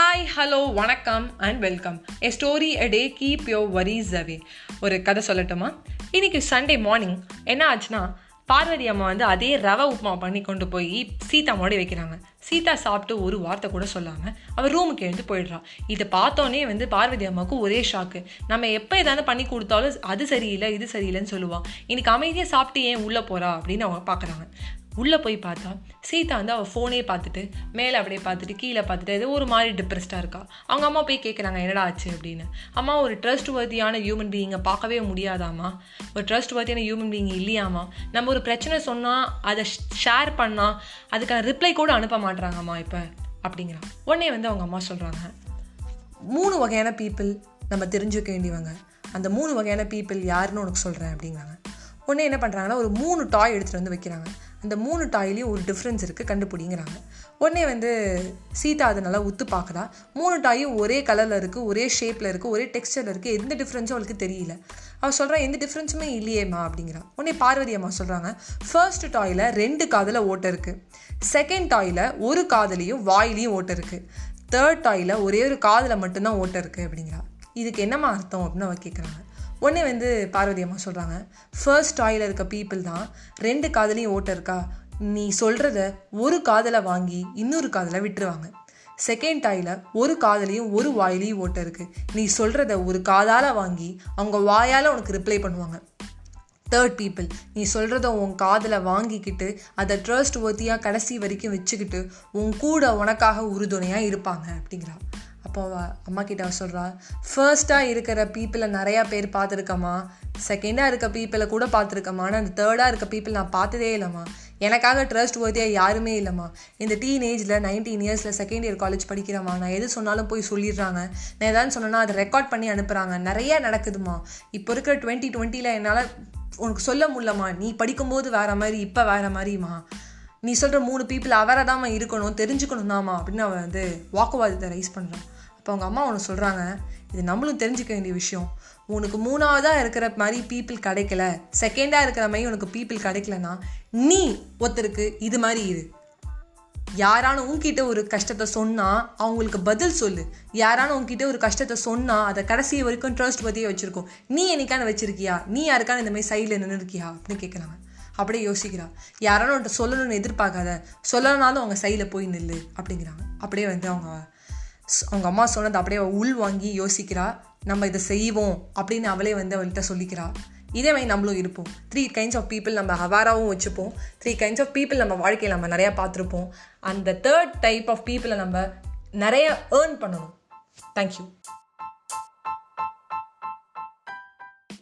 Hi hello வணக்கம் and welcome a story a day keep your worries away ஒரு கதை சொல்லட்டுமா? இன்னைக்கு சண்டே மார்னிங் என்ன ஆச்சுன்னா பார்வதி அம்மா வந்து அதே ரவை உப்புமா பண்ணி கொண்டு போய் சீதா முடி வைக்கிறாங்க. சீதா சாப்பிட்டு ஒரு வார்த்தை கூட சொல்லாமல் அவள் ரூமுக்கு எழுந்து போயிடுறா. இதை பார்த்தோன்னே வந்து பார்வதி அம்மாவுக்கு ஒரே ஷாக்கு நம்ம எப்போ ஏதாவது பண்ணி கொடுத்தாலும் அது சரியில்லை இது சரியில்லைன்னு சொல்லுவாள் இன்னைக்கு அமைதியாக சாப்பிட்டு ஏன் உள்ளே போகிறா அப்படின்னு அவங்க பார்க்குறாங்க உள்ளே போய் பார்த்தா சீதா வந்து அவள் ஃபோனே பார்த்துட்டு மேலே அப்படியே பார்த்துட்டு கீழே பார்த்துட்டு ஏதோ ஒரு மாதிரி டிப்ரெஸ்டாக இருக்கா. அவங்க அம்மா போய் கேட்குறாங்க என்னடா ஆச்சு அப்படின்னு. அம்மா ஒரு ட்ரஸ்ட் வர்த்தியான ஹியூமன் பீயிங்கை பார்க்கவே முடியாதாம்மா? ஒரு ட்ரஸ்ட் வர்த்தியான ஹியூமன் பீயிங் இல்லையாமா நம்ம ஒரு பிரச்சனை சொன்னால் அதை ஷேர் பண்ணால் அதுக்கான ரிப்ளை கூட அனுப்ப மாட்டுறாங்கம்மா இப்போ அப்படிங்கிறான். உடனே வந்து அவங்க அம்மா சொல்கிறாங்க மூணு வகையான பீப்புள் நம்ம தெரிஞ்சுக்க வேண்டியவங்க. அந்த மூணு வகையான பீப்புள் யாருன்னு உனக்கு சொல்கிறேன் அப்படிங்கிறாங்க. உடனே என்ன பண்ணுறாங்கன்னா ஒரு மூணு டாய் எடுத்துகிட்டு வந்து வைக்கிறாங்க. அந்த மூணு டாய்லேயும் ஒரு டிஃப்ரென்ஸ் இருக்குது கண்டுபிடிங்கிறாங்க. உடனே வந்து சீதா அதை நல்லா உத்து பார்க்குறா. மூணு டாயும் ஒரே கலரில் இருக்குது ஒரே ஷேப்பில் இருக்குது ஒரே டெக்ஸ்டரில் இருக்குது எந்த டிஃப்ரென்ஸும் அவளுக்கு தெரியல. அவள் சொல்கிறா எந்த டிஃப்ரென்ஸுமே இல்லையேம்மா அப்படிங்கிறா. உடனே பார்வதி அம்மா சொல்கிறாங்க ஃபர்ஸ்ட் டாயில் ரெண்டு காதில் ஓட்டை இருக்குது செகண்ட் டாயில் ஒரு காதலையும் வாயிலையும் ஓட்டை இருக்குது தேர்ட் டாயில் ஒரே ஒரு காதில் மட்டும்தான் ஓட்டை இருக்குது அப்படிங்கிறா. இதுக்கு என்னம்மா அர்த்தம் அப்படின்னு அவள் கேட்குறாங்க உடனே வந்து பார்வதி அம்மா சொல்கிறாங்க ஃபர்ஸ்ட் டாயில் இருக்க பீப்புள் தான் ரெண்டு காதலையும் ஓட்ட இருக்கா? நீ சொல்கிறத ஒரு காதலை வாங்கி இன்னொரு காதலை விட்டுருவாங்க. செகண்ட் டாயில் ஒரு காதலையும் ஒரு வாயிலையும் ஓட்ட இருக்குது நீ சொல்கிறத ஒரு காதால் வாங்கி அவங்க வாயால் உனக்கு ரிப்ளை பண்ணுவாங்க. தேர்ட் பீப்புள் நீ சொல்கிறத உன் காதில் வாங்கிக்கிட்டு அதை ட்ரஸ்ட் ஒர்த்தியாக கடைசி வரைக்கும் வச்சுக்கிட்டு உன் கூட உனக்காக உறுதுணையாக இருப்பாங்க அப்படிங்கிறா. அப்போ அம்மா கிட்ட சொல்கிறா ஃபர்ஸ்ட்டாக இருக்கிற பீப்புளை நிறையா பேர் பார்த்துருக்கம்மா. செகண்டாக இருக்க பீப்புளை கூட பார்த்துருக்கம்மா. ஆனால் அந்த தேர்டாக இருக்க பீப்புள் நான் பார்த்ததே இல்லைம்மா. எனக்காக ட்ரஸ்ட் ஒர்த்தியாக யாருமே இல்லைம்மா. இந்த டீன் ஏஜில் நைன்டீன் இயர்ஸில் செகண்ட் இயர் காலேஜ் படிக்கிறம்மா. நான் எது சொன்னாலும் போய் சொல்லிடுறாங்க. நான் எதாவது சொன்னேன்னா அதை ரெக்கார்ட் பண்ணி அனுப்புகிறாங்க நிறையா நடக்குதுமா இப்போ இருக்கிற டுவெண்ட்டி டுவெண்ட்டியில் என்னால் உனக்கு சொல்ல முடியலம்மா. நீ படிக்கும்போது வேறு மாதிரி இப்போ வேறு மாதிரிம்மா. நீ சொல்கிற மூணு பீப்புள் அவராக தான் இருக்கணும் தெரிஞ்சுக்கணும் தாம்மா அப்படின்னு அவன் வந்து வாக்குவாதத்தை ரைஸ் பண்ணுறான் அப்போ அவங்க அம்மா ஒன்று சொல்கிறாங்க இது நம்மளும் தெரிஞ்சுக்க வேண்டிய விஷயம். உனக்கு மூணாவதாக இருக்கிற மாதிரி பீப்புள் கிடைக்கல செகண்டாக இருக்கிற மாதிரி உனக்கு பீப்புள் கிடைக்கலனா நீ ஒருத்தருக்கு இது மாதிரி இரு. யாரான உன்கிட்ட ஒரு கஷ்டத்தை சொன்னால் அவங்களுக்கு பதில் சொல்லு. யாரான உன்கிட்ட ஒரு கஷ்டத்தை சொன்னால் அதை கடைசி வரைக்கும் ட்ரஸ்ட் பற்றியே வச்சுருக்கோம். நீ என்னைக்கான வச்சுருக்கியா? நீ யாருக்கான இந்த மாதிரி சைடில் நின்று இருக்கியா அப்படின்னு கேட்குறாங்க அப்படியே யோசிக்கிறான். யாராலும் அவன்கிட்ட சொல்லணும்னு எதிர்பார்க்காத. சொல்லனாலும் அவங்க சைடில் போய் நில்லு அப்படிங்கிறாங்க அப்படியே வந்து அவங்க அவங்க அம்மா சொன்னது அப்படியே உள் வாங்கி யோசிக்கிறா. நம்ம இதை செய்வோம் அப்படின்னு அவளே வந்து அவள்கிட்ட சொல்லிக்கிறா. இதே மாதிரி நம்மளும் இருப்போம். த்ரீ கைண்ட்ஸ் ஆஃப் பீப்புள் நம்ம அவாராகவும் வச்சுப்போம். த்ரீ கைண்ட்ஸ் ஆஃப் பீப்புள் நம்ம வாழ்க்கையில் நம்ம நிறையா பார்த்துருப்போம். அந்த தேர்ட் டைப் ஆஃப் பீப்புளை நம்ம நிறைய ஏர்ன் பண்ணணும். தேங்க்யூ